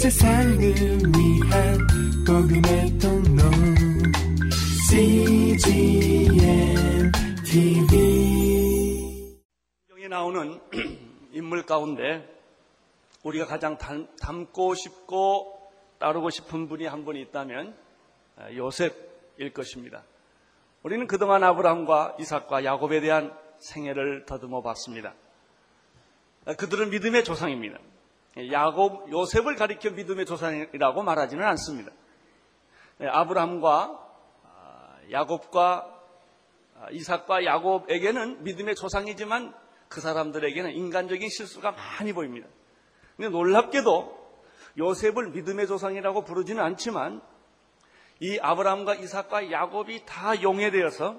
세상을 위한 복음의 통로 CGM TV 성경에 나오는 인물 가운데 우리가 가장 닮, 고 싶고 따르고 싶은 분이 한 분이 있다면 아, 요셉일 것입니다. 우리는 그동안 아브라함과 이삭과 야곱에 대한 생애를 더듬어 봤습니다. 아, 그들은 믿음의 조상입니다. 야곱, 요셉을 가리켜 믿음의 조상이라고 말하지는 않습니다. 네, 아브라함과 아, 야곱과 아, 이삭과 야곱에게는 믿음의 조상이지만 그 사람들에게는 인간적인 실수가 많이 보입니다. 근데 놀랍게도 요셉을 믿음의 조상이라고 부르지는 않지만 이 아브라함과 이삭과 야곱이 다 용해되어서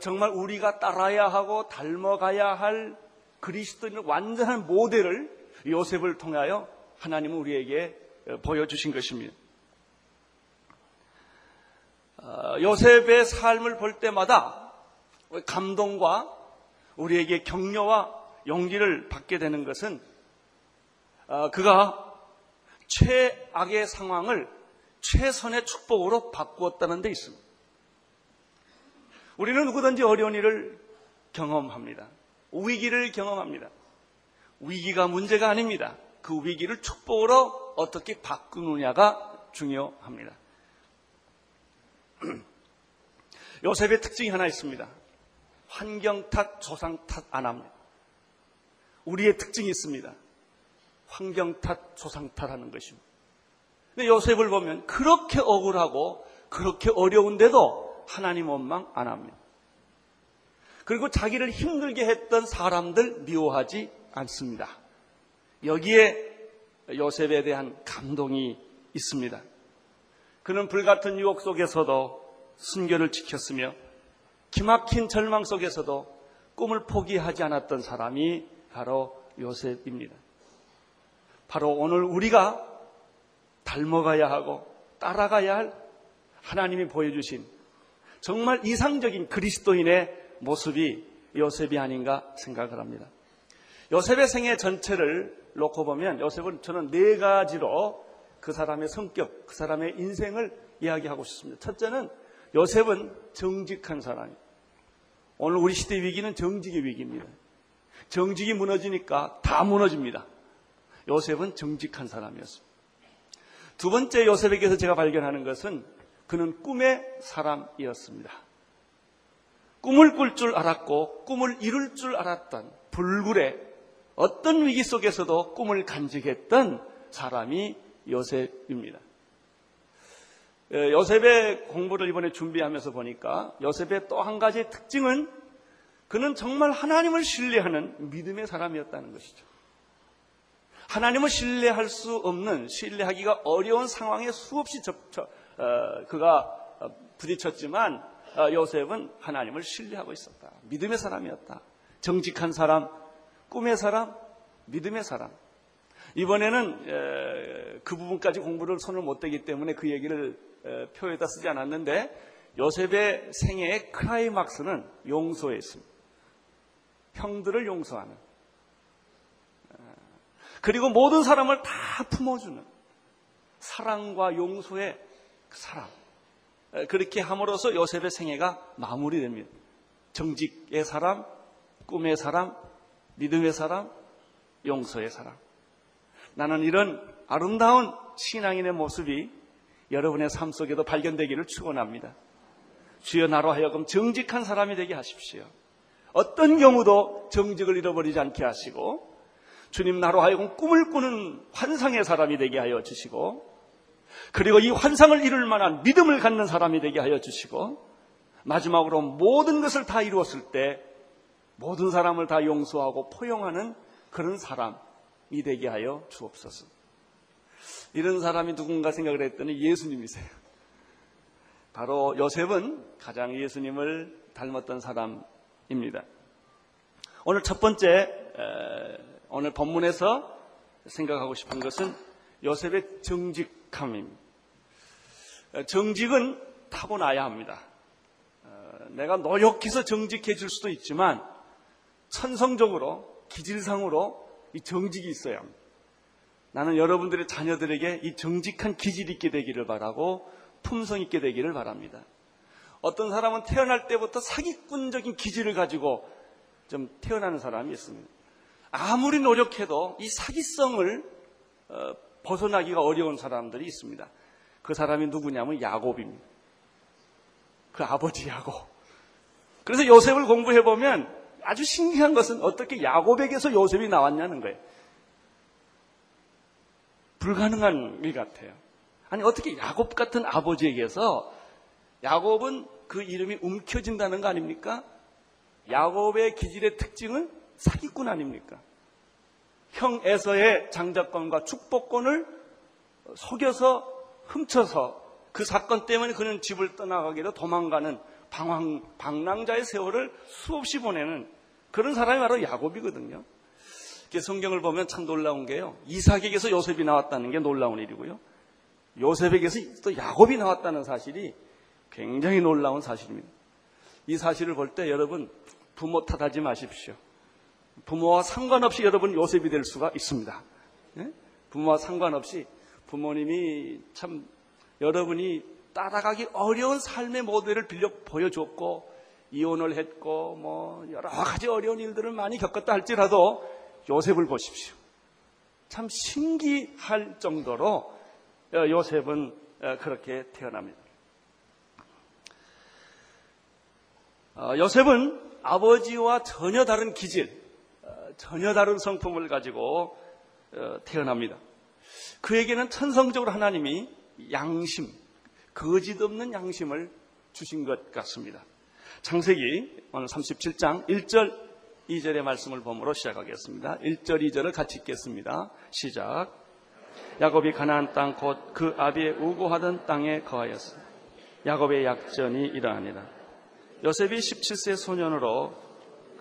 정말 우리가 따라야 하고 닮아가야 할 그리스도인의 완전한 모델을 요셉을 통하여 하나님은 우리에게 보여주신 것입니다. 어, 요셉의 삶을 볼 때마다 감동과 우리에게 격려와 용기를 받게 되는 것은 어, 그가 최악의 상황을 최선의 축복으로 바꾸었다는 데 있습니다. 우리는 누구든지 어려운 일을 경험합니다. 위기를 경험합니다. 위기가 문제가 아닙니다. 그 위기를 축복으로 어떻게 바꾸느냐가 중요합니다. 요셉의 특징이 하나 있습니다. 환경 탓, 조상 탓 안 합니다. 우리의 특징이 있습니다. 환경 탓, 조상 탓하는 것입니다. 근데 요셉을 보면 그렇게 억울하고 그렇게 어려운데도 하나님 원망 안 합니다. 그리고 자기를 힘들게 했던 사람들 미워하지 않습니다. 여기에 요셉에 대한 감동이 있습니다. 그는 불같은 유혹 속에서도 순결을 지켰으며 기막힌 절망 속에서도 꿈을 포기하지 않았던 사람이 바로 요셉입니다. 바로 오늘 우리가 닮아가야 하고 따라가야 할 하나님이 보여주신 정말 이상적인 그리스도인의 모습이 요셉이 아닌가 생각을 합니다. 요셉의 생애 전체를 놓고 보면 요셉은 저는 네 가지로 그 사람의 성격, 그 사람의 인생을 이야기하고 싶습니다. 첫째는 요셉은 정직한 사람이에요. 오늘 우리 시대 위기는 정직의 위기입니다. 정직이 무너지니까 다 무너집니다. 요셉은 정직한 사람이었습니다. 두 번째 요셉에게서 제가 발견하는 것은 그는 꿈의 사람이었습니다. 꿈을 꿀 줄 알았고 꿈을 이룰 줄 알았던 불굴의 어떤 위기 속에서도 꿈을 간직했던 사람이 요셉입니다. 요셉의 공부를 이번에 준비하면서 보니까 요셉의 또 한 가지 특징은 그는 정말 하나님을 신뢰하는 믿음의 사람이었다는 것이죠. 하나님을 신뢰할 수 없는, 신뢰하기가 어려운 상황에 수없이 접쳐, 어, 그가 부딪혔지만 어, 요셉은 하나님을 신뢰하고 있었다. 믿음의 사람이었다. 정직한 사람, 꿈의 사람, 믿음의 사람. 이번에는 에, 그 부분까지 공부를 손을 못 대기 때문에 그 얘기를 에, 표에다 쓰지 않았는데 요셉의 생애의 크라이막스는 용서에 있습니다. 형들을 용서하는. 그리고 모든 사람을 다 품어주는 사랑과 용서의 그 사람. 그렇게 함으로써 요셉의 생애가 마무리됩니다. 정직의 사람, 꿈의 사람, 믿음의 사람, 용서의 사람. 나는 이런 아름다운 신앙인의 모습이 여러분의 삶 속에도 발견되기를 축원합니다. 주여 나로 하여금 정직한 사람이 되게 하십시오. 어떤 경우도 정직을 잃어버리지 않게 하시고 주님 나로 하여금 꿈을 꾸는 환상의 사람이 되게 하여 주시고 그리고 이 환상을 이룰 만한 믿음을 갖는 사람이 되게 하여 주시고 마지막으로 모든 것을 다 이루었을 때 모든 사람을 다 용서하고 포용하는 그런 사람이 되게 하여 주옵소서. 이런 사람이 누군가 생각을 했더니 예수님이세요. 바로 요셉은 가장 예수님을 닮았던 사람입니다. 오늘 첫 번째 오늘 본문에서 생각하고 싶은 것은 요셉의 정직 함입니다. 정직은 타고나야 합니다. 내가 노력해서 정직해질 수도 있지만 천성적으로 기질상으로 이 정직이 있어야 합니다. 나는 여러분들의 자녀들에게 이 정직한 기질 있게 되기를 바라고 품성 있게 되기를 바랍니다. 어떤 사람은 태어날 때부터 사기꾼적인 기질을 가지고 좀 태어나는 사람이 있습니다. 아무리 노력해도 이 사기성을 어, 벗어나기가 어려운 사람들이 있습니다. 그 사람이 누구냐면 야곱입니다. 그 아버지 야곱. 그래서 요셉을 공부해 보면 아주 신기한 것은 어떻게 야곱에게서 요셉이 나왔냐는 거예요. 불가능한 일 같아요. 아니 어떻게 야곱 같은 아버지에게서 야곱은 그 이름이 움켜진다는 거 아닙니까? 야곱의 기질의 특징은 사기꾼 아닙니까? 형 에서의 장자권과 축복권을 속여서 훔쳐서 그 사건 때문에 그는 집을 떠나가기로 도망가는 방황, 방랑자의 세월을 수없이 보내는 그런 사람이 바로 야곱이거든요. 성경을 보면 참 놀라운 게요. 이삭에게서 요셉이 나왔다는 게 놀라운 일이고요. 요셉에게서 또 야곱이 나왔다는 사실이 굉장히 놀라운 사실입니다. 이 사실을 볼 때 여러분 부모 탓하지 마십시오. 부모와 상관없이 여러분 요셉이 될 수가 있습니다. 네? 부모와 상관없이 부모님이 참 여러분이 따라가기 어려운 삶의 모델을 빌려 보여줬고 이혼을 했고 뭐 여러 가지 어려운 일들을 많이 겪었다 할지라도 요셉을 보십시오. 참 신기할 정도로 어, 요셉은 어, 그렇게 태어납니다. 어, 요셉은 아버지와 전혀 다른 기질, 전혀 다른 성품을 가지고 태어납니다. 그에게는 천성적으로 하나님이 양심, 거짓 없는 양심을 주신 것 같습니다. 창세기 오늘 37장 1절 2절의 말씀을 보므로 시작하겠습니다. 1절 2절을 같이 읽겠습니다. 시작. 야곱이 가나안 땅 곧 그 아비의 우고하던 땅에 거하였으 야곱의 약전이 이러하니라. 요셉이 17세 소년으로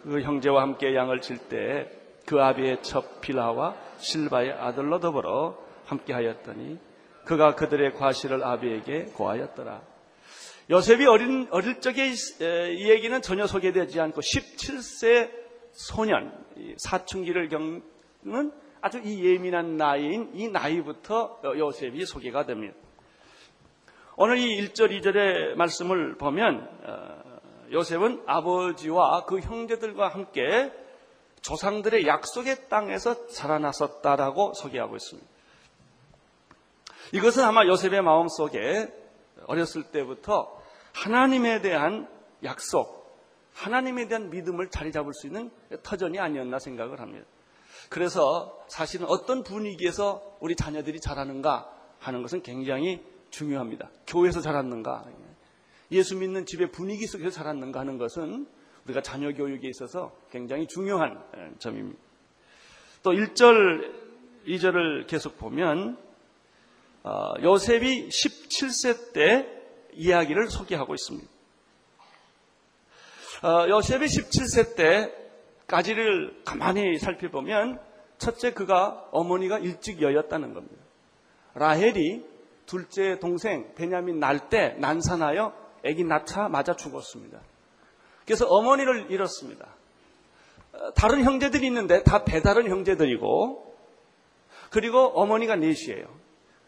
그 형제와 함께 양을 칠 때 그 아비의 첩 빌하와 실바의 아들로 더불어 함께 하였더니 그가 그들의 과실을 아비에게 고하였더라. 요셉이 어린, 어릴 적에 이 얘기는 전혀 소개되지 않고 17세 소년, 사춘기를 겪는 아주 이 예민한 나이인 이 나이부터 요셉이 소개가 됩니다. 오늘 이 1절, 2절의 말씀을 보면 어, 요셉은 아버지와 그 형제들과 함께 조상들의 약속의 땅에서 자라났었다라고 소개하고 있습니다. 이것은 아마 요셉의 마음 속에 어렸을 때부터 하나님에 대한 약속, 하나님에 대한 믿음을 자리 잡을 수 있는 터전이 아니었나 생각을 합니다. 그래서 사실은 어떤 분위기에서 우리 자녀들이 자라는가 하는 것은 굉장히 중요합니다. 교회에서 자랐는가, 예수 믿는 집의 분위기 속에서 자랐는가 하는 것은 우리가 자녀 교육에 있어서 굉장히 중요한 점입니다. 또 1절, 2절을 계속 보면 어, 요셉이 17세 때 이야기를 소개하고 있습니다. 어, 요셉이 17세 때까지를 가만히 살펴보면 첫째 그가 어머니가 일찍 여였다는 겁니다. 라헬이 둘째 동생 베냐민 날 때 난산하여 아기 낳자 맞아 죽었습니다. 그래서 어머니를 잃었습니다. 어, 다른 형제들이 있는데 다 배다른 형제들이고 그리고 어머니가 넷이에요.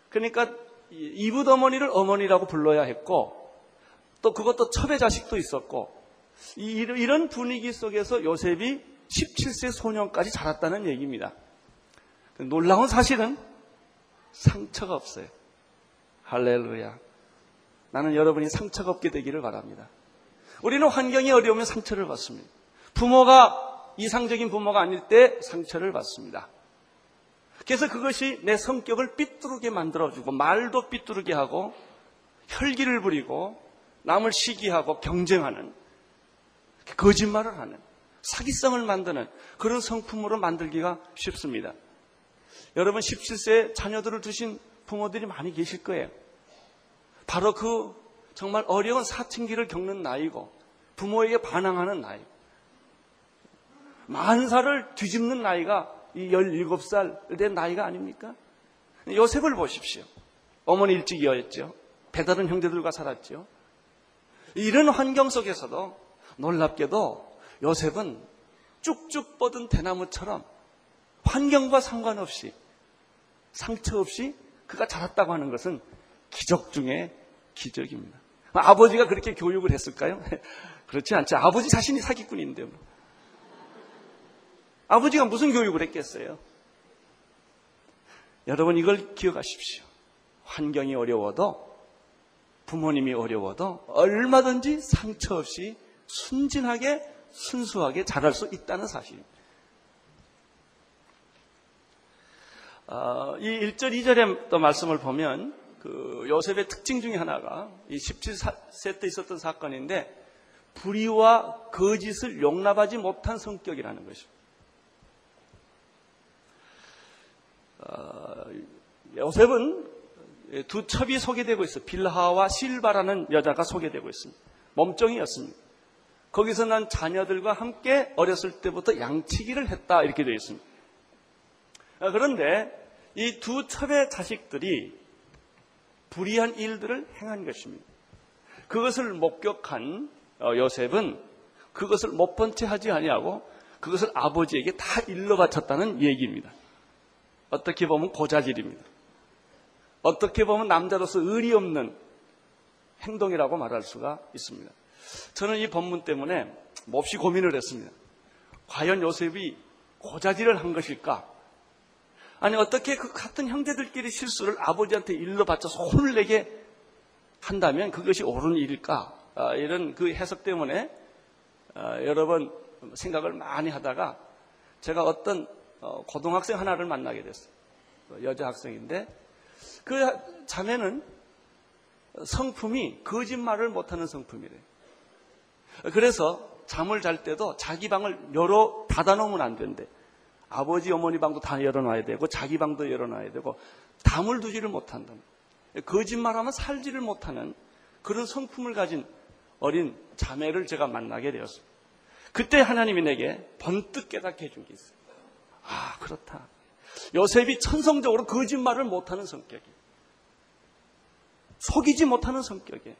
그러니까 이붓 어머니를 어머니라고 불러야 했고 또 그것도 첩의 자식도 있었고 이런 분위기 속에서 요셉이 17세 소년까지 자랐다는 얘기입니다. 놀라운 사실은 상처가 없어요. 할렐루야. 나는 여러분이 상처가 없게 되기를 바랍니다. 우리는 환경이 어려우면 상처를 받습니다. 부모가 이상적인 부모가 아닐 때 상처를 받습니다. 그래서 그것이 내 성격을 삐뚤게 만들어주고 말도 삐뚤게 하고 혈기를 부리고 남을 시기하고 경쟁하는 거짓말을 하는 사기성을 만드는 그런 성품으로 만들기가 쉽습니다. 여러분 17세 자녀들을 두신 부모들이 많이 계실 거예요. 바로 그 정말 어려운 사춘기를 겪는 나이고 부모에게 반항하는 나이. 만사를 뒤집는 나이가 이 17살 된 나이가 아닙니까? 요셉을 보십시오. 어머니 일찍이었죠. 배다른 형제들과 살았죠. 이런 환경 속에서도 놀랍게도 요셉은 쭉쭉 뻗은 대나무처럼 환경과 상관없이 상처 없이 그가 자랐다고 하는 것은 기적 중에 기적입니다. 아버지가 그렇게 교육을 했을까요? 그렇지 않죠. 아버지 자신이 사기꾼인데요. 아버지가 무슨 교육을 했겠어요? 여러분 이걸 기억하십시오. 환경이 어려워도 부모님이 어려워도 얼마든지 상처 없이 순진하게 순수하게 자랄 수 있다는 사실입니다. 어, 이 1절, 2절의 또 말씀을 보면 그 요셉의 특징 중에 하나가 이 17세 때 있었던 사건인데 불의와 거짓을 용납하지 못한 성격이라는 것입니다. 어, 요셉은 두 첩이 소개되고 있어. 빌하와 실바라는 여자가 소개되고 있습니다. 몸종이었습니다. 거기서 난 자녀들과 함께 어렸을 때부터 양치기를 했다 이렇게 되어 있습니다. 어, 그런데 이 두 첩의 자식들이 불의한 일들을 행한 것입니다. 그것을 목격한 어, 요셉은 그것을 못 본 채 하지 아니하고 그것을 아버지에게 다 일러 바쳤다는 얘기입니다. 어떻게 보면 고자질입니다. 어떻게 보면 남자로서 의리 없는 행동이라고 말할 수가 있습니다. 저는 이 본문 때문에 몹시 고민을 했습니다. 과연 요셉이 고자질을 한 것일까? 아니 어떻게 그 같은 형제들끼리 실수를 아버지한테 일러 바쳐 손을 내게 한다면 그것이 옳은 일일까? 아, 이런 그 해석 때문에 아, 여러 번 생각을 많이 하다가 제가 어떤 어, 고등학생 하나를 만나게 됐어요. 여자 학생인데 그 자매는 성품이 거짓말을 못하는 성품이래요. 그래서 잠을 잘 때도 자기 방을 열어 닫아놓으면 안 된대. 아버지, 어머니 방도 다 열어놔야 되고 자기 방도 열어놔야 되고 담을 두지를 못한다. 거짓말하면 살지를 못하는 그런 성품을 가진 어린 자매를 제가 만나게 되었습니다. 그때 하나님이 내게 번뜩 깨닫게 해준 게 있어요. 아, 그렇다. 요셉이 천성적으로 거짓말을 못하는 성격이. 속이지 못하는 성격이.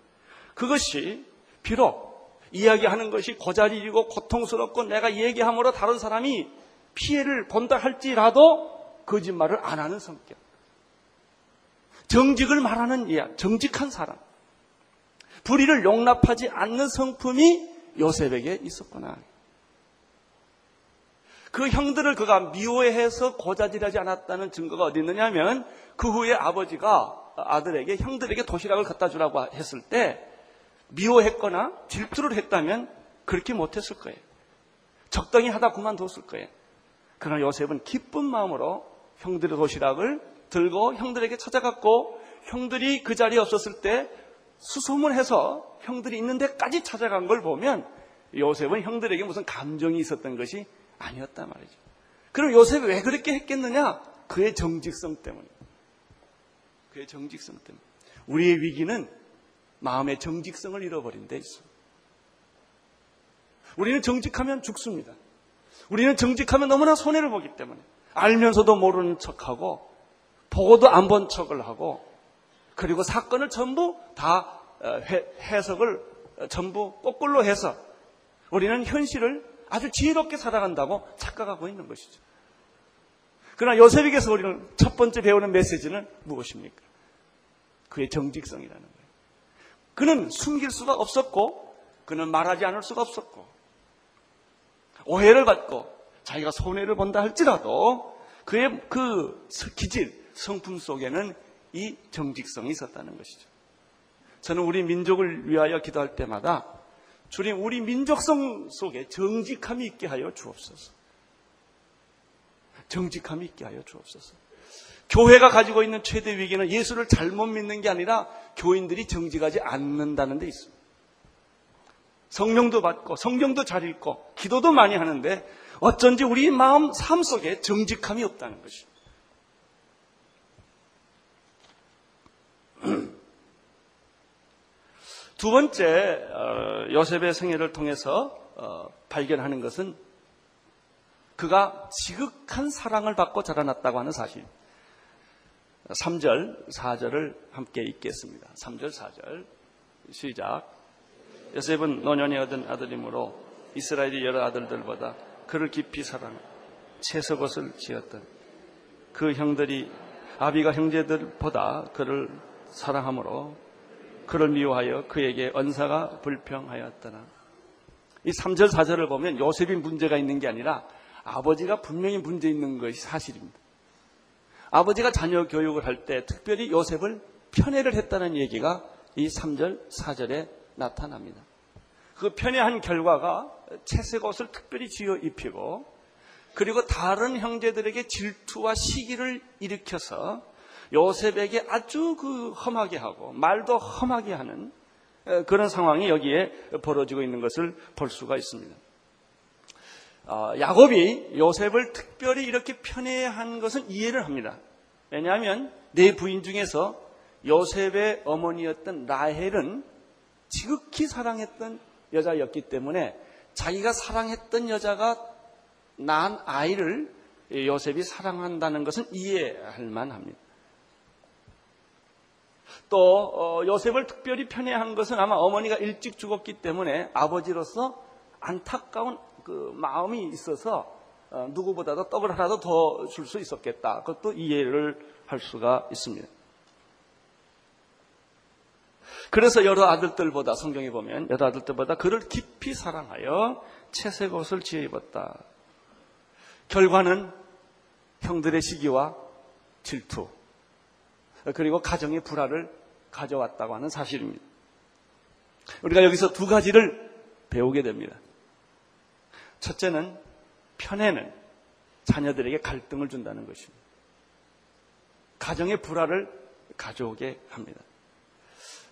그것이 비록 이야기하는 것이 고자질이고 고통스럽고 내가 얘기함으로 다른 사람이 피해를 본다 할지라도 거짓말을 안 하는 성격. 정직을 말하는 이야, 정직한 사람. 불의를 용납하지 않는 성품이 요셉에게 있었구나. 그 형들을 그가 미워해서 고자질하지 않았다는 증거가 어디 있느냐면 그 후에 아버지가 아들에게 형들에게 도시락을 갖다 주라고 했을 때 미워했거나 질투를 했다면 그렇게 못했을 거예요. 적당히 하다 그만뒀을 거예요. 그러나 요셉은 기쁜 마음으로 형들의 도시락을 들고 형들에게 찾아갔고 형들이 그 자리에 없었을 때 수소문해서 형들이 있는 데까지 찾아간 걸 보면 요셉은 형들에게 무슨 감정이 있었던 것이 아니었단 말이죠. 그럼 요셉이 왜 그렇게 했겠느냐? 그의 정직성 때문에. 그의 정직성 때문에. 우리의 위기는 마음의 정직성을 잃어버린 데 있어. 우리는 정직하면 죽습니다. 우리는 정직하면 너무나 손해를 보기 때문에 알면서도 모르는 척하고 보고도 안 본 척을 하고 그리고 사건을 전부 다 어, 해석을 어, 전부 거꾸로 해서 우리는 현실을 아주 지혜롭게 살아간다고 착각하고 있는 것이죠. 그러나 요셉에게서 우리는 첫 번째 배우는 메시지는 무엇입니까? 그의 정직성이라는 거예요. 그는 숨길 수가 없었고, 그는 말하지 않을 수가 없었고, 오해를 받고, 자기가 손해를 본다 할지라도, 그의 그 기질, 성품 속에는 이 정직성이 있었다는 것이죠. 저는 우리 민족을 위하여 기도할 때마다 주님 우리 민족성 속에 정직함이 있게 하여 주옵소서. 정직함이 있게 하여 주옵소서. 교회가 가지고 있는 최대 위기는 예수를 잘못 믿는 게 아니라 교인들이 정직하지 않는다는 데 있습니다. 성령도 받고 성경도 잘 읽고 기도도 많이 하는데 어쩐지 우리 마음 삶 속에 정직함이 없다는 것입니다. 두 번째 어, 요셉의 생애를 통해서 어, 발견하는 것은 그가 지극한 사랑을 받고 자라났다고 하는 사실. 3절, 4절을 함께 읽겠습니다. 3절, 4절. 시작. 요셉은 노년이 얻은 아들이므로 이스라엘의 여러 아들들보다 그를 깊이 사랑, 채석옷을 지었던 그 형들이 아비가 형제들보다 그를 사랑함으로 그를 미워하여 그에게 언사가 불평하였더라. 이 3절 4절을 보면 요셉이 문제가 있는 게 아니라 아버지가 분명히 문제 있는 것이 사실입니다. 아버지가 자녀 교육을 할 때 특별히 요셉을 편애를 했다는 얘기가 이 3절 4절에 나타납니다. 그 편애한 결과가 채색 옷을 특별히 지어 입히고 그리고 다른 형제들에게 질투와 시기를 일으켜서 요셉에게 아주 그 험하게 하고 말도 험하게 하는 그런 상황이 여기에 벌어지고 있는 것을 볼 수가 있습니다. 아, 야곱이 요셉을 특별히 이렇게 편애한 것은 이해를 합니다. 왜냐하면 네 부인 중에서 요셉의 어머니였던 라헬은 지극히 사랑했던 여자였기 때문에 자기가 사랑했던 여자가 낳은 아이를 요셉이 사랑한다는 것은 이해할 만합니다. 또 어, 요셉을 특별히 편애한 것은 아마 어머니가 일찍 죽었기 때문에 아버지로서 안타까운 그 마음이 있어서 어, 누구보다도 떡을 하나도 더줄 수 있었겠다. 그것도 이해를 할 수가 있습니다. 그래서 여러 아들들보다 성경에 보면 여러 아들들보다 그를 깊이 사랑하여 채색 옷을 지어 입었다. 결과는 형들의 시기와 질투 그리고 가정의 불화를 가져왔다고 하는 사실입니다. 우리가 여기서 두 가지를 배우게 됩니다. 첫째는 편애는 자녀들에게 갈등을 준다는 것입니다. 가정의 불화를 가져오게 합니다.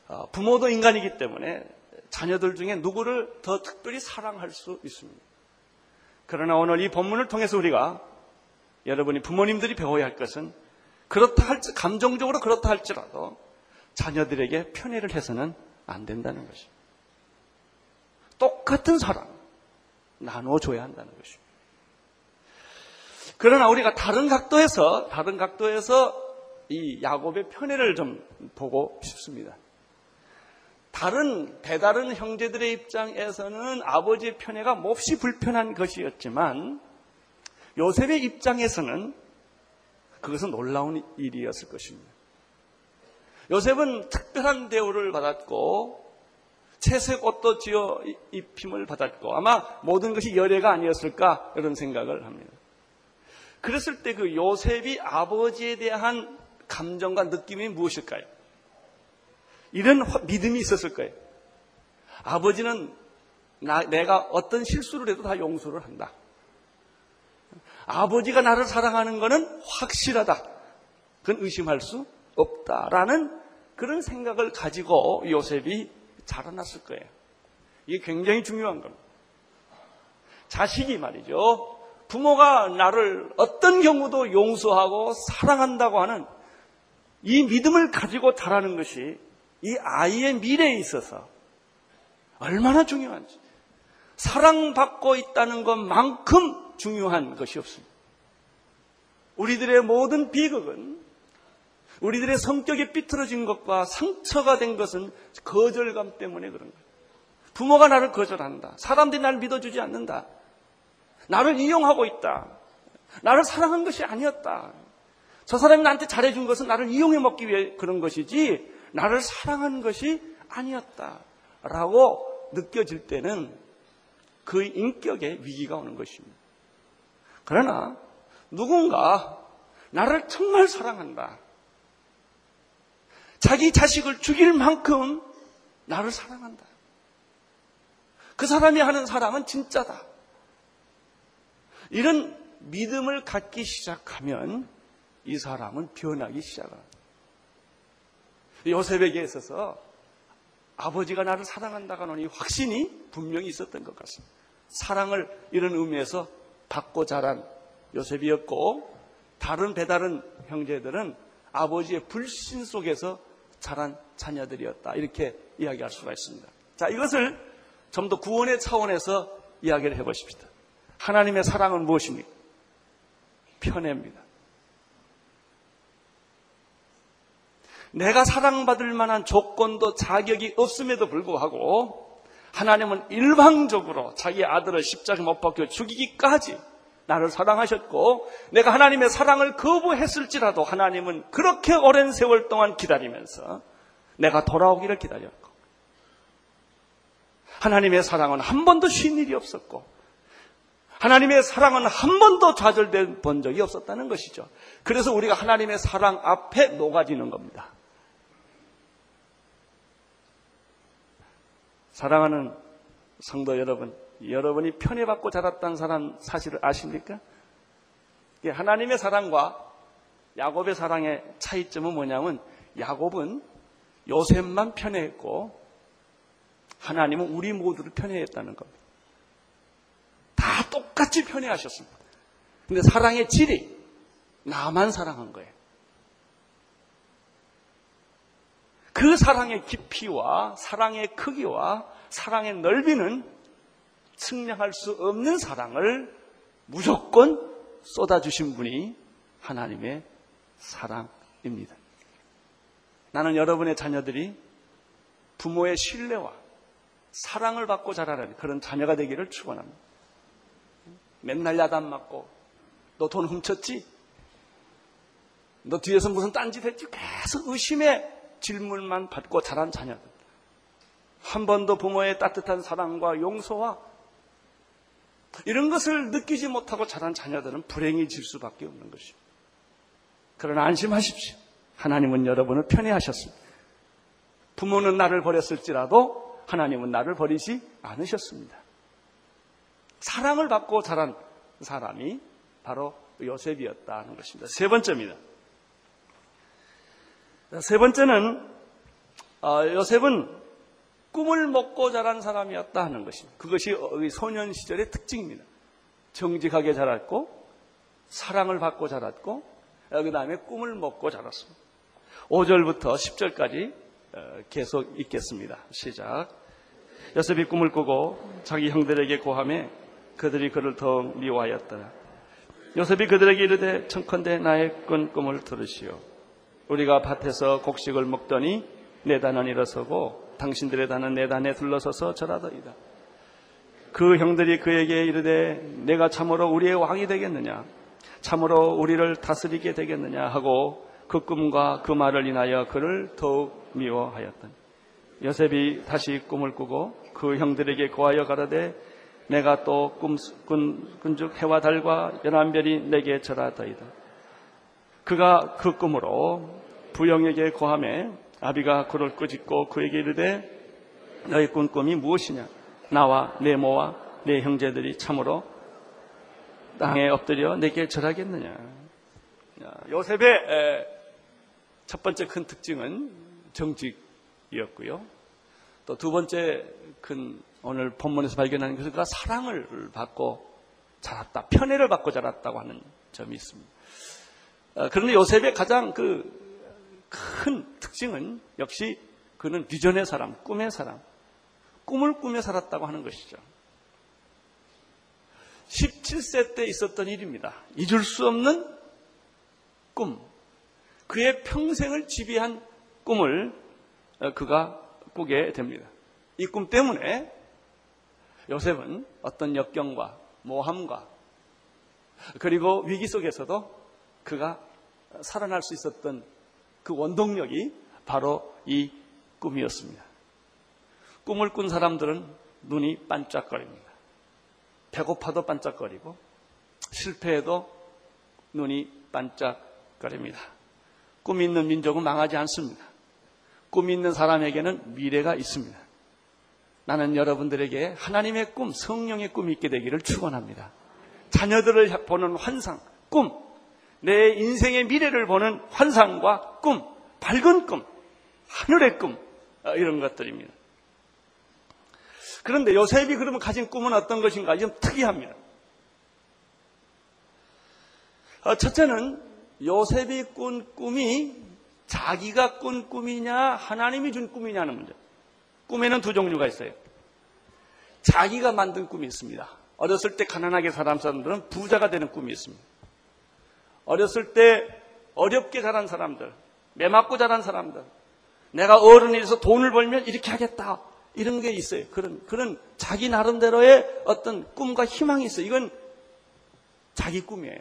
어, 부모도 인간이기 때문에 자녀들 중에 누구를 더 특별히 사랑할 수 있습니다. 그러나 오늘 이 본문을 통해서 우리가 여러분이 부모님들이 배워야 할 것은 그렇다 할지 감정적으로 그렇다 할지라도 자녀들에게 편애를 해서는 안 된다는 것입니다. 똑같은 사랑 나눠 줘야 한다는 것입니다. 그러나 우리가 다른 각도에서 다른 각도에서 이 야곱의 편애를 좀 보고 싶습니다. 다른 배다른 형제들의 입장에서는 아버지의 편애가 몹시 불편한 것이었지만 요셉의 입장에서는 그것은 놀라운 일이었을 것입니다. 요셉은 특별한 대우를 받았고 채색 옷도 지어 입힘을 받았고 아마 모든 것이 열애가 아니었을까 이런 생각을 합니다. 그랬을 때 그 요셉이 아버지에 대한 감정과 느낌이 무엇일까요? 이런 믿음이 있었을 거예요. 아버지는 나, 내가 어떤 실수를 해도 다 용서를 한다. 아버지가 나를 사랑하는 것은 확실하다. 그건 의심할 수 없다라는 그런 생각을 가지고 요셉이 자라났을 거예요. 이게 굉장히 중요한 겁니다. 자식이 말이죠. 부모가 나를 어떤 경우도 용서하고 사랑한다고 하는 이 믿음을 가지고 자라는 것이 이 아이의 미래에 있어서 얼마나 중요한지. 사랑받고 있다는 것만큼 중요한 것이 없습니다. 우리들의 모든 비극은 우리들의 성격이 삐뚤어진 것과 상처가 된 것은 거절감 때문에 그런 거예요. 부모가 나를 거절한다. 사람들이 나를 믿어주지 않는다. 나를 이용하고 있다. 나를 사랑한 것이 아니었다. 저 사람이 나한테 잘해준 것은 나를 이용해 먹기 위해 그런 것이지 나를 사랑한 것이 아니었다. 라고 느껴질 때는 그 인격에 위기가 오는 것입니다. 그러나 누군가 나를 정말 사랑한다. 자기 자식을 죽일 만큼 나를 사랑한다. 그 사람이 하는 사랑은 진짜다. 이런 믿음을 갖기 시작하면 이 사람은 변하기 시작합니다. 요셉에게 있어서 아버지가 나를 사랑한다고 하는 이 확신이 분명히 있었던 것 같습니다. 사랑을 이런 의미에서 받고 자란 요셉이었고 다른 배다른 형제들은 아버지의 불신 속에서 자란 자녀들이었다. 이렇게 이야기할 수가 있습니다. 자, 이것을 좀 더 구원의 차원에서 이야기를 해보십시다. 하나님의 사랑은 무엇입니까? 편애입니다. 내가 사랑받을 만한 조건도 자격이 없음에도 불구하고 하나님은 일방적으로 자기 아들을 십자가 못 박혀 죽이기까지 나를 사랑하셨고 내가 하나님의 사랑을 거부했을지라도 하나님은 그렇게 오랜 세월 동안 기다리면서 내가 돌아오기를 기다렸고 하나님의 사랑은 한 번도 쉰 일이 없었고 하나님의 사랑은 한 번도 좌절된 본 적이 없었다는 것이죠. 그래서 우리가 하나님의 사랑 앞에 녹아지는 겁니다. 사랑하는 성도 여러분, 여러분이 편애받고 자랐다는 사람 사실을 아십니까? 하나님의 사랑과 야곱의 사랑의 차이점은 뭐냐면 야곱은 요셉만 편애했고 하나님은 우리 모두를 편애했다는 겁니다. 다 똑같이 편애하셨습니다. 근데 사랑의 질이 나만 사랑한 거예요. 그 사랑의 깊이와 사랑의 크기와 사랑의 넓이는 측량할 수 없는 사랑을 무조건 쏟아주신 분이 하나님의 사랑입니다. 나는 여러분의 자녀들이 부모의 신뢰와 사랑을 받고 자라는 그런 자녀가 되기를 축원합니다. 맨날 야단 맞고 너 돈 훔쳤지? 너 뒤에서 무슨 딴짓 했지? 계속 의심의 질문만 받고 자란 자녀들. 한 번도 부모의 따뜻한 사랑과 용서와 이런 것을 느끼지 못하고 자란 자녀들은 불행해질 수밖에 없는 것입니다. 그러나 안심하십시오. 하나님은 여러분을 편애하셨습니다. 부모는 나를 버렸을지라도 하나님은 나를 버리지 않으셨습니다. 사랑을 받고 자란 사람이 바로 요셉이었다는 것입니다. 세 번째입니다. 세 번째는 어, 요셉은 꿈을 먹고 자란 사람이었다 하는 것입니다. 그것이 소년 시절의 특징입니다. 정직하게 자랐고 사랑을 받고 자랐고 어, 그 다음에 꿈을 먹고 자랐습니다. 5절부터 10절까지 어, 계속 읽겠습니다. 시작. 요셉이 꿈을 꾸고 자기 형들에게 고함해 그들이 그를 더 미워하였더라. 요셉이 그들에게 이르되 청컨대 나의 꾼 꿈을 들으시오. 우리가 밭에서 곡식을 먹더니 내 단은 일어서고 당신들의 단은 내 단에 둘러서서 절하더이다. 그 형들이 그에게 이르되 내가 참으로 우리의 왕이 되겠느냐? 참으로 우리를 다스리게 되겠느냐? 하고 그 꿈과 그 말을 인하여 그를 더욱 미워하였던. 요셉이 다시 꿈을 꾸고 그 형들에게 고하여 가라되 내가 또 꿈꾼 군죽 해와 달과 열한 별이 내게 절하더이다. 그가 그 꿈으로 부영에게 고함해 아비가 그를 끄집고 그에게 이르되 너의 꾼 꿈이 무엇이냐? 나와 내 모와 내 형제들이 참으로 땅에 엎드려 내게 절하겠느냐? 요셉의 첫 번째 큰 특징은 정직이었고요. 또 두 번째 큰 오늘 본문에서 발견하는 것은 그가 사랑을 받고 자랐다, 편애를 받고 자랐다고 하는 점이 있습니다. 어, 그런데 요셉의 가장 그 큰 특징은 역시 그는 비전의 사람, 꿈의 사람, 꿈을 꾸며 살았다고 하는 것이죠. 17세 때 있었던 일입니다. 잊을 수 없는 꿈. 그의 평생을 지배한 꿈을 어, 그가 꾸게 됩니다. 이 꿈 때문에 요셉은 어떤 역경과 모함과 그리고 위기 속에서도 그가 살아날 수 있었던 그 원동력이 바로 이 꿈이었습니다. 꿈을 꾼 사람들은 눈이 반짝거립니다. 배고파도 반짝거리고 실패해도 눈이 반짝거립니다. 꿈 있는 민족은 망하지 않습니다. 꿈 있는 사람에게는 미래가 있습니다. 나는 여러분들에게 하나님의 꿈, 성령의 꿈이 있게 되기를 축원합니다. 자녀들을 보는 환상, 꿈, 내 인생의 미래를 보는 환상과 꿈, 밝은 꿈, 하늘의 꿈, 어, 이런 것들입니다. 그런데 요셉이 그러면 가진 꿈은 어떤 것인가? 좀 특이합니다. 어, 첫째는 요셉이 꾼 꿈이 자기가 꾼 꿈이냐, 하나님이 준 꿈이냐는 문제. 꿈에는 두 종류가 있어요. 자기가 만든 꿈이 있습니다. 어렸을 때 가난하게 살은 사람들은 부자가 되는 꿈이 있습니다. 어렸을 때 어렵게 자란 사람들, 매 맞고 자란 사람들, 내가 어른이 돼서 돈을 벌면 이렇게 하겠다. 이런 게 있어요. 그런, 그런 자기 나름대로의 어떤 꿈과 희망이 있어요. 이건 자기 꿈이에요.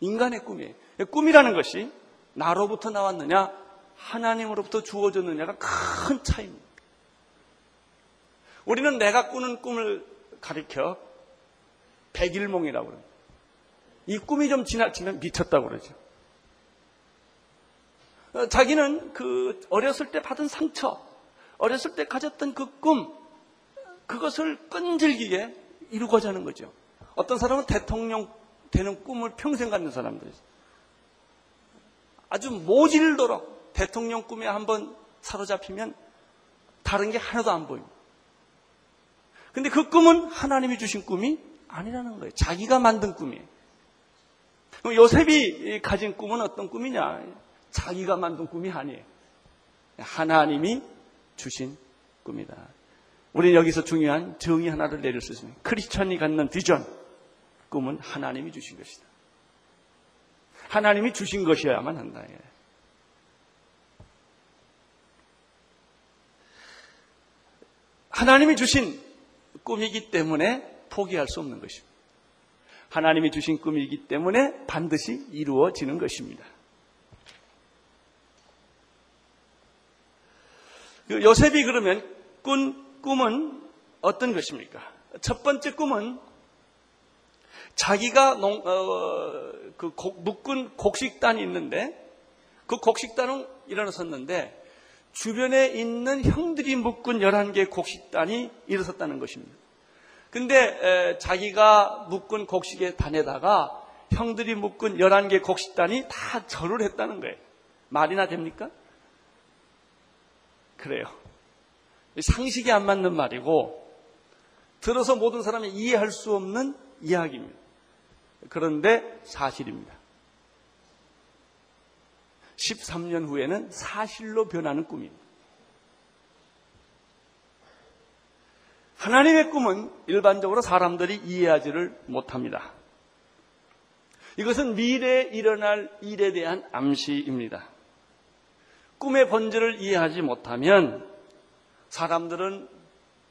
인간의 꿈이에요. 꿈이라는 것이 나로부터 나왔느냐, 하나님으로부터 주어졌느냐가 큰 차이입니다. 우리는 내가 꾸는 꿈을 가리켜 백일몽이라고 그럽니다. 이 꿈이 좀 지나치면 미쳤다고 그러죠. 어, 자기는 그 어렸을 때 받은 상처, 어렸을 때 가졌던 그 꿈, 그것을 끈질기게 이루고자 하는 거죠. 어떤 사람은 대통령 되는 꿈을 평생 갖는 사람들이 있어요. 아주 모질도록 대통령 꿈에 한번 사로잡히면 다른 게 하나도 안 보입니다. 근데 그 꿈은 하나님이 주신 꿈이 아니라는 거예요. 자기가 만든 꿈이에요. 그럼 요셉이 가진 꿈은 어떤 꿈이냐? 자기가 만든 꿈이 아니에요. 하나님이 주신 꿈이다. 우리는 여기서 중요한 정의 하나를 내릴 수 있습니다. 크리스천이 갖는 비전, 꿈은 하나님이 주신 것이다. 하나님이 주신 것이어야만 한다. 하나님이 주신 꿈이기 때문에 포기할 수 없는 것입니다. 하나님이 주신 꿈이기 때문에 반드시 이루어지는 것입니다. 그 요셉이 그러면 꾼 꿈은 어떤 것입니까? 첫 번째 꿈은 자기가 농, 어, 그 곡, 묶은 곡식단이 있는데 그 곡식단은 일어났었는데 주변에 있는 형들이 묶은 11개의 곡식단이 일어섰다는 것입니다. 근데 에, 자기가 묶은 곡식의 단에다가 형들이 묶은 11개 곡식단이 다 절을 했다는 거예요. 말이나 됩니까? 그래요. 상식이 안 맞는 말이고 들어서 모든 사람이 이해할 수 없는 이야기입니다. 그런데 사실입니다. 13년 후에는 사실로 변하는 꿈입니다. 하나님의 꿈은 일반적으로 사람들이 이해하지를 못합니다. 이것은 미래에 일어날 일에 대한 암시입니다. 꿈의 본질을 이해하지 못하면 사람들은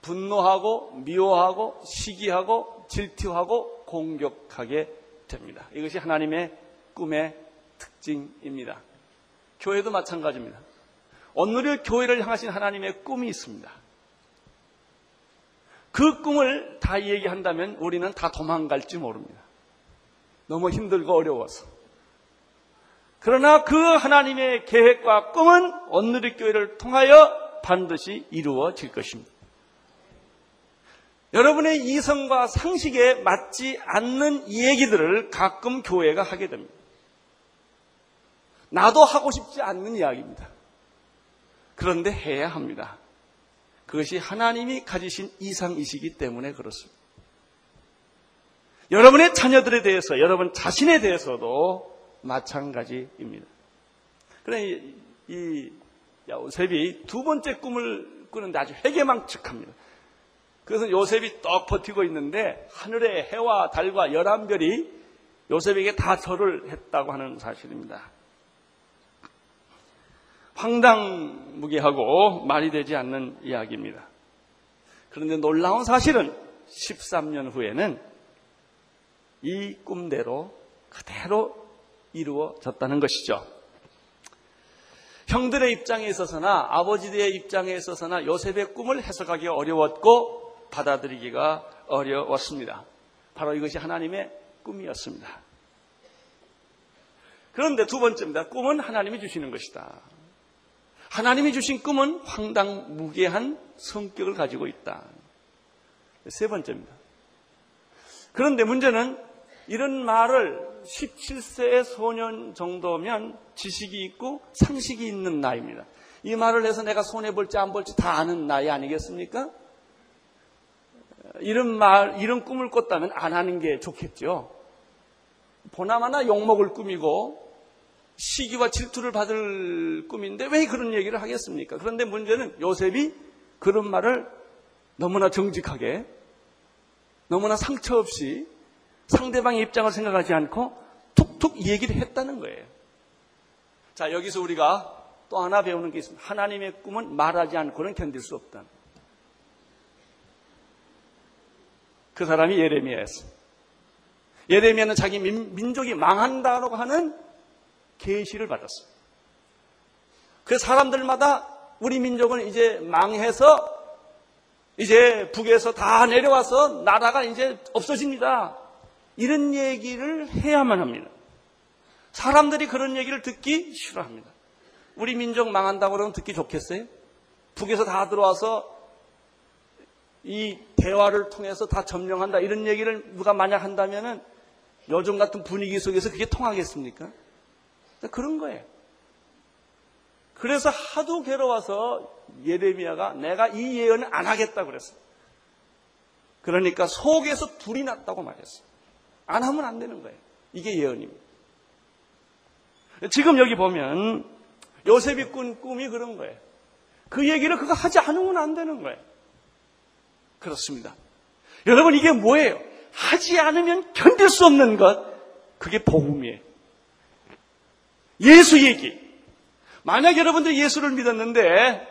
분노하고 미워하고 시기하고 질투하고 공격하게 됩니다. 이것이 하나님의 꿈의 특징입니다. 교회도 마찬가지입니다. 오늘의 교회를 향하신 하나님의 꿈이 있습니다. 그 꿈을 다 얘기한다면 우리는 다 도망갈지 모릅니다. 너무 힘들고 어려워서. 그러나 그 하나님의 계획과 꿈은 오늘의 교회를 통하여 반드시 이루어질 것입니다. 여러분의 이성과 상식에 맞지 않는 얘기들을 가끔 교회가 하게 됩니다. 나도 하고 싶지 않는 이야기입니다. 그런데 해야 합니다. 그것이 하나님이 가지신 이상이시기 때문에 그렇습니다. 여러분의 자녀들에 대해서, 여러분 자신에 대해서도 마찬가지입니다. 그래, 이, 이 요셉이 두 번째 꿈을 꾸는데 아주 회개망측합니다. 그래서 요셉이 떡 버티고 있는데 하늘의 해와 달과 열한 별이 요셉에게 다 절을 했다고 하는 사실입니다. 황당무계하고 말이 되지 않는 이야기입니다. 그런데 놀라운 사실은 13년 후에는 이 꿈대로 그대로 이루어졌다는 것이죠. 형들의 입장에 있어서나 아버지들의 입장에 있어서나 요셉의 꿈을 해석하기 어려웠고 받아들이기가 어려웠습니다. 바로 이것이 하나님의 꿈이었습니다. 그런데 두 번째입니다. 꿈은 하나님이 주시는 것이다. 하나님이 주신 꿈은 황당무계한 성격을 가지고 있다. 세 번째입니다. 그런데 문제는 이런 말을 17세의 소년 정도면 지식이 있고 상식이 있는 나이입니다. 이 말을 해서 내가 손해볼지 안 볼지 다 아는 나이 아니겠습니까? 이런 말, 이런 꿈을 꿨다면 안 하는 게 좋겠죠. 보나마나 욕먹을 꿈이고 시기와 질투를 받을 꿈인데 왜 그런 얘기를 하겠습니까? 그런데 문제는 요셉이 그런 말을 너무나 정직하게, 너무나 상처 없이 상대방의 입장을 생각하지 않고 툭툭 얘기를 했다는 거예요. 자, 여기서 우리가 또 하나 배우는 게 있습니다. 하나님의 꿈은 말하지 않고는 견딜 수 없다. 그 사람이 예레미야였습니다. 예레미야는 자기 민, 족이 망한다고 하는 계시를 받았어요. 그 사람들마다 우리 민족은 이제 망해서 이제 북에서 다 내려와서 나라가 이제 없어집니다. 이런 얘기를 해야만 합니다. 사람들이 그런 얘기를 듣기 싫어합니다. 우리 민족 망한다고 그러면 듣기 좋겠어요? 북에서 다 들어와서 이 대화를 통해서 다 점령한다 이런 얘기를 누가 만약 한다면은 요즘 같은 분위기 속에서 그게 통하겠습니까? 그런 거예요. 그래서 하도 괴로워서 예레미야가 내가 이 예언을 안 하겠다 그랬어. 그러니까 속에서 불이 났다고 말했어. 안 하면 안 되는 거예요. 이게 예언입니다. 지금 여기 보면 요셉이 꾼 꿈이 그런 거예요. 그 얘기를 그거 하지 않으면 안 되는 거예요. 그렇습니다. 여러분 이게 뭐예요? 하지 않으면 견딜 수 없는 것. 그게 복음이에요. 예수 얘기. 만약 여러분들이 예수를 믿었는데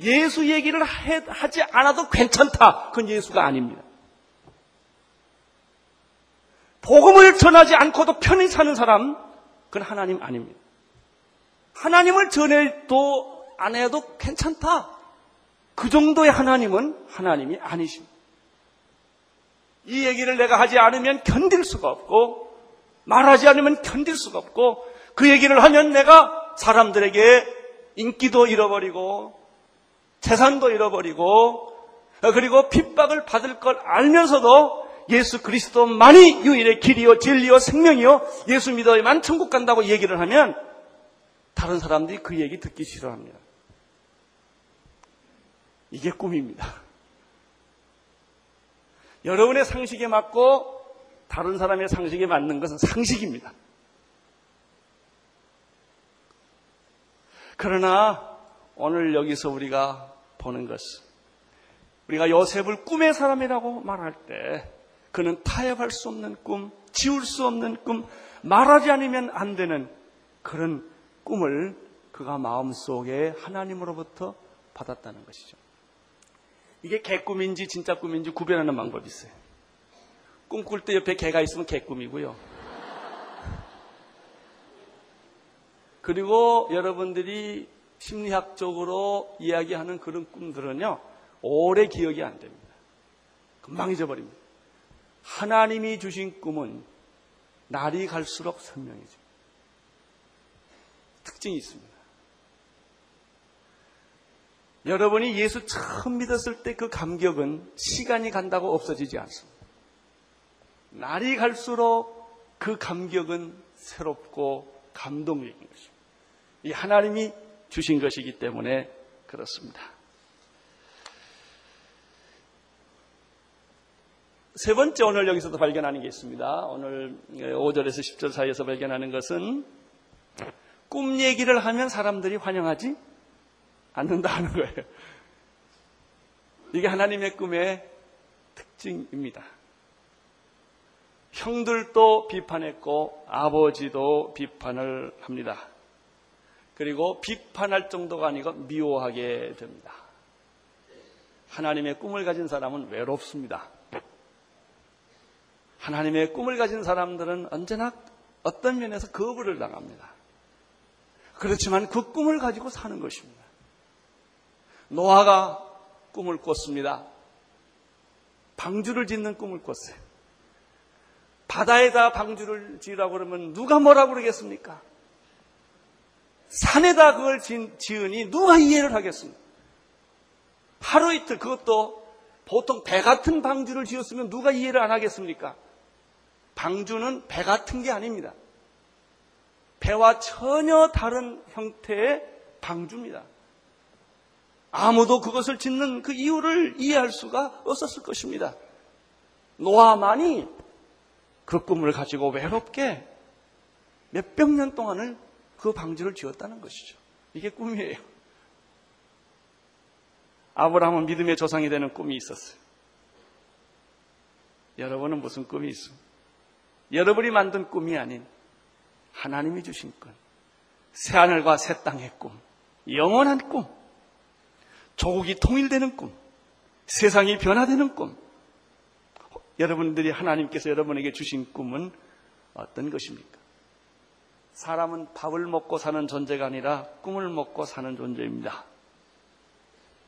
예수 얘기를 하지 않아도 괜찮다. 그건 예수가 아닙니다. 복음을 전하지 않고도 편히 사는 사람, 그건 하나님 아닙니다. 하나님을 전해도 안 해도 괜찮다. 그 정도의 하나님은 하나님이 아니십니다. 이 얘기를 내가 하지 않으면 견딜 수가 없고, 말하지 않으면 견딜 수가 없고, 그 얘기를 하면 내가 사람들에게 인기도 잃어버리고, 재산도 잃어버리고, 그리고 핍박을 받을 걸 알면서도 예수 그리스도만이 유일의 길이요, 진리요, 생명이요, 예수 믿어야만 천국 간다고 얘기를 하면 다른 사람들이 그 얘기 듣기 싫어합니다. 이게 꿈입니다. 여러분의 상식에 맞고 다른 사람의 상식에 맞는 것은 상식입니다. 그러나 오늘 여기서 우리가 보는 것은 우리가 요셉을 꿈의 사람이라고 말할 때 그는 타협할 수 없는 꿈, 지울 수 없는 꿈, 말하지 않으면 안 되는 그런 꿈을 그가 마음속에 하나님으로부터 받았다는 것이죠. 이게 개꿈인지 진짜 꿈인지 구별하는 방법이 있어요. 꿈꿀 때 옆에 개가 있으면 개꿈이고요. 그리고 여러분들이 심리학적으로 이야기하는 그런 꿈들은요, 오래 기억이 안 됩니다. 금방 잊어버립니다. 하나님이 주신 꿈은 날이 갈수록 선명해집니다. 특징이 있습니다. 여러분이 예수 처음 믿었을 때 그 감격은 시간이 간다고 없어지지 않습니다. 날이 갈수록 그 감격은 새롭고 감동적인 것입니다. 이 하나님이 주신 것이기 때문에 그렇습니다. 세 번째 오늘 여기서도 발견하는 게 있습니다. 오늘 5절에서 10절 사이에서 발견하는 것은 꿈 얘기를 하면 사람들이 환영하지 않는다 하는 거예요. 이게 하나님의 꿈의 특징입니다. 형들도 비판했고 아버지도 비판을 합니다. 그리고 비판할 정도가 아니고 미워하게 됩니다. 하나님의 꿈을 가진 사람은 외롭습니다. 하나님의 꿈을 가진 사람들은 언제나 어떤 면에서 거부를 당합니다. 그렇지만 그 꿈을 가지고 사는 것입니다. 노아가 꿈을 꿨습니다. 방주를 짓는 꿈을 꿨어요. 바다에다 방주를 지으라고 그러면 누가 뭐라고 그러겠습니까? 산에다 그걸 지으니 누가 이해를 하겠습니까? 하루 이틀 그것도 보통 배 같은 방주를 지었으면 누가 이해를 안 하겠습니까? 방주는 배 같은 게 아닙니다. 배와 전혀 다른 형태의 방주입니다. 아무도 그것을 짓는 그 이유를 이해할 수가 없었을 것입니다. 노아만이 그 꿈을 가지고 외롭게 몇백 년 동안을 그 방주를 지었다는 것이죠. 이게 꿈이에요. 아브라함은 믿음의 조상이 되는 꿈이 있었어요. 여러분은 무슨 꿈이 있습니까? 여러분이 만든 꿈이 아닌 하나님이 주신 꿈. 새하늘과 새 땅의 꿈. 영원한 꿈. 조국이 통일되는 꿈. 세상이 변화되는 꿈. 여러분들이 하나님께서 여러분에게 주신 꿈은 어떤 것입니까? 사람은 밥을 먹고 사는 존재가 아니라 꿈을 먹고 사는 존재입니다.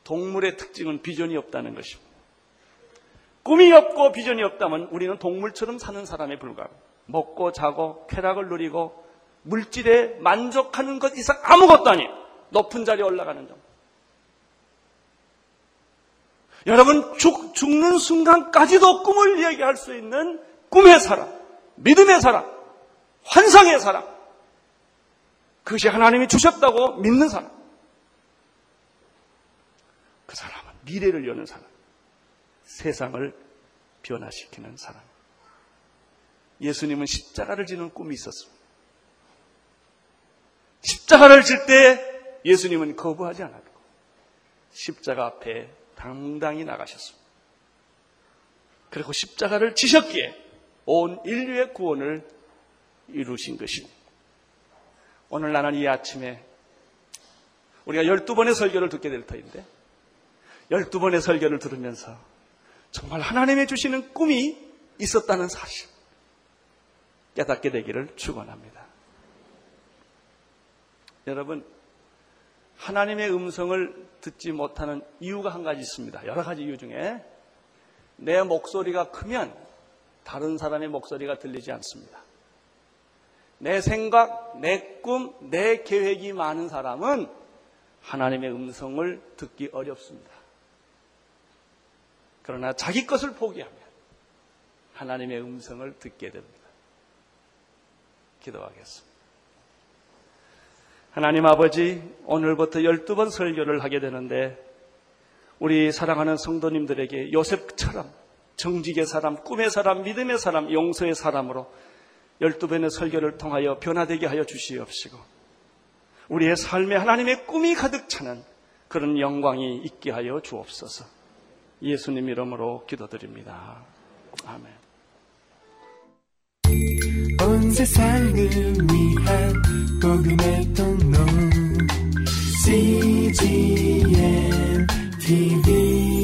동물의 특징은 비전이 없다는 것입니다. 꿈이 없고 비전이 없다면 우리는 동물처럼 사는 사람에 불과합니다. 먹고 자고 쾌락을 누리고 물질에 만족하는 것 이상 아무것도 아니에요. 높은 자리에 올라가는 점. 여러분 죽, 죽는 순간까지도 꿈을 얘기할 수 있는 꿈의 사람, 믿음의 사람, 환상의 사람. 그것이 하나님이 주셨다고 믿는 사람. 그 사람은 미래를 여는 사람. 세상을 변화시키는 사람. 예수님은 십자가를 지는 꿈이 있었습니다. 십자가를 질 때 예수님은 거부하지 않았고 십자가 앞에 당당히 나가셨습니다. 그리고 십자가를 지셨기에 온 인류의 구원을 이루신 것입니다. 오늘 나는 이 아침에 우리가 12번의 설교를 듣게 될 터인데 12번의 설교를 들으면서 정말 하나님의 주시는 꿈이 있었다는 사실 깨닫게 되기를 축원합니다. 여러분 하나님의 음성을 듣지 못하는 이유가 한 가지 있습니다. 여러 가지 이유 중에 내 목소리가 크면 다른 사람의 목소리가 들리지 않습니다. 내 생각, 내 꿈, 내 계획이 많은 사람은 하나님의 음성을 듣기 어렵습니다. 그러나 자기 것을 포기하면 하나님의 음성을 듣게 됩니다. 기도하겠습니다. 하나님 아버지, 오늘부터 12번 설교를 하게 되는데, 우리 사랑하는 성도님들에게 요셉처럼 정직의 사람, 꿈의 사람, 믿음의 사람, 용서의 사람으로 12번의 설교를 통하여 변화되게 하여 주시옵시고 우리의 삶에 하나님의 꿈이 가득 차는 그런 영광이 있게 하여 주옵소서. 예수님 이름으로 기도드립니다. 아멘. 온 세상을 위한 복음의 통로 CGM TV